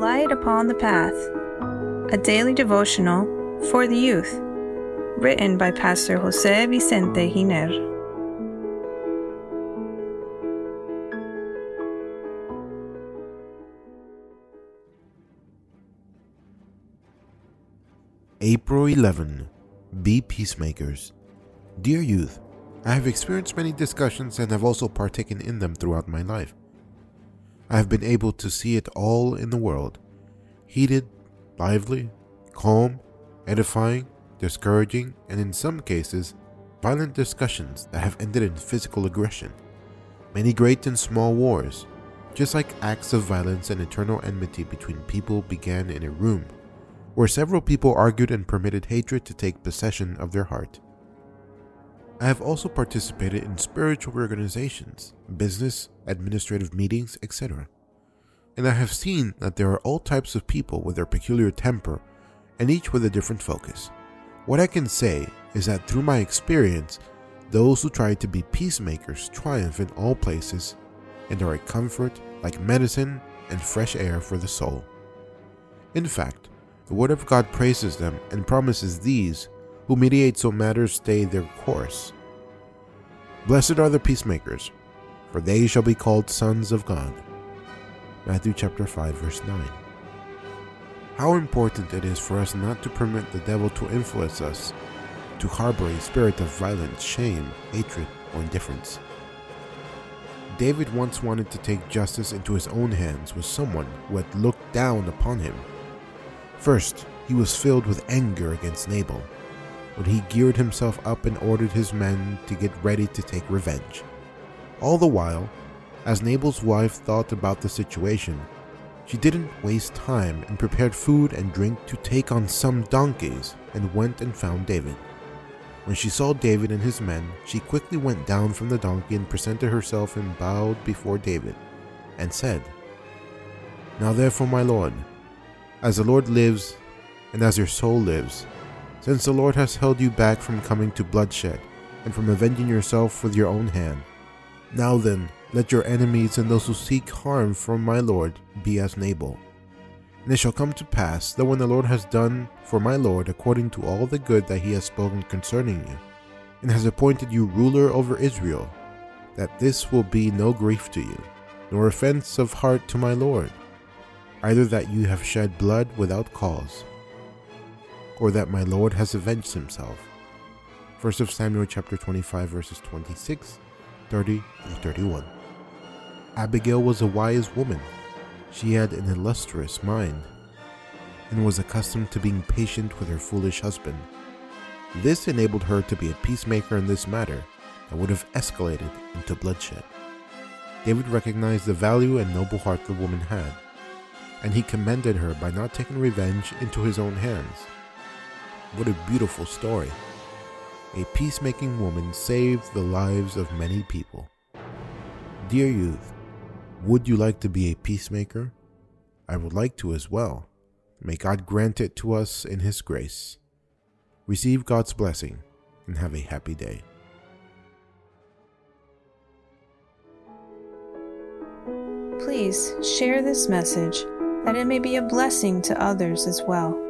Light Upon the Path, a daily devotional for the youth, written by Pastor Jose Vicente Giner. April 11. Be peacemakers. Dear youth, I have experienced many discussions and have also partaken in them throughout my life. I have been able to see it all in the world heated, lively, calm, edifying, discouraging, and in some cases, violent discussions that have ended in physical aggression. Many great and small wars, just like acts of violence and eternal enmity between people, began in a room where several people argued and permitted hatred to take possession of their heart. I have also participated in spiritual organizations, business, administrative meetings, etc. And I have seen that there are all types of people with their peculiar temper and each with a different focus. What I can say is that through my experience, those who try to be peacemakers triumph in all places and are a comfort like medicine and fresh air for the soul. In fact, the Word of God praises them and promises these who mediate so matters stay their course. Blessed are the peacemakers, for they shall be called sons of God. Matthew chapter 5 verse 9. How important it is for us not to permit the devil to influence us, to harbor a spirit of violence, shame, hatred, or indifference. David once wanted to take justice into his own hands with someone who had looked down upon him First, he was filled with anger against Nabal, when he geared himself up and ordered his men to get ready to take revenge. All the while, as Nabal's wife thought about the situation, she didn't waste time and prepared food and drink to take on some donkeys and went and found David. When she saw David and his men, she quickly went down from the donkey and presented herself and bowed before David, and said, Now therefore, my lord, as the Lord lives, and as your soul lives, since the Lord has held you back from coming to bloodshed, and from avenging yourself with your own hand. Now then, let your enemies and those who seek harm from my Lord be as Nabal. And it shall come to pass that when the Lord has done for my Lord according to all the good that he has spoken concerning you, and has appointed you ruler over Israel, that this will be no grief to you, nor offense of heart to my Lord either that you have shed blood without cause, or that my Lord has avenged himself. 1 Samuel chapter 25 verses 26, 30 and 31. Abigail was a wise woman. She had an illustrious mind and was accustomed to being patient with her foolish husband. This enabled her to be a peacemaker in this matter that would have escalated into bloodshed. David recognized the value and noble heart the woman had and he commended her by not taking revenge into his own hands. What a beautiful story. A peacemaking woman saved the lives of many people. Dear youth, would you like to be a peacemaker? I would like to as well. May God grant it to us in His grace. Receive God's blessing and have a happy day. Please share this message that it may be a blessing to others as well.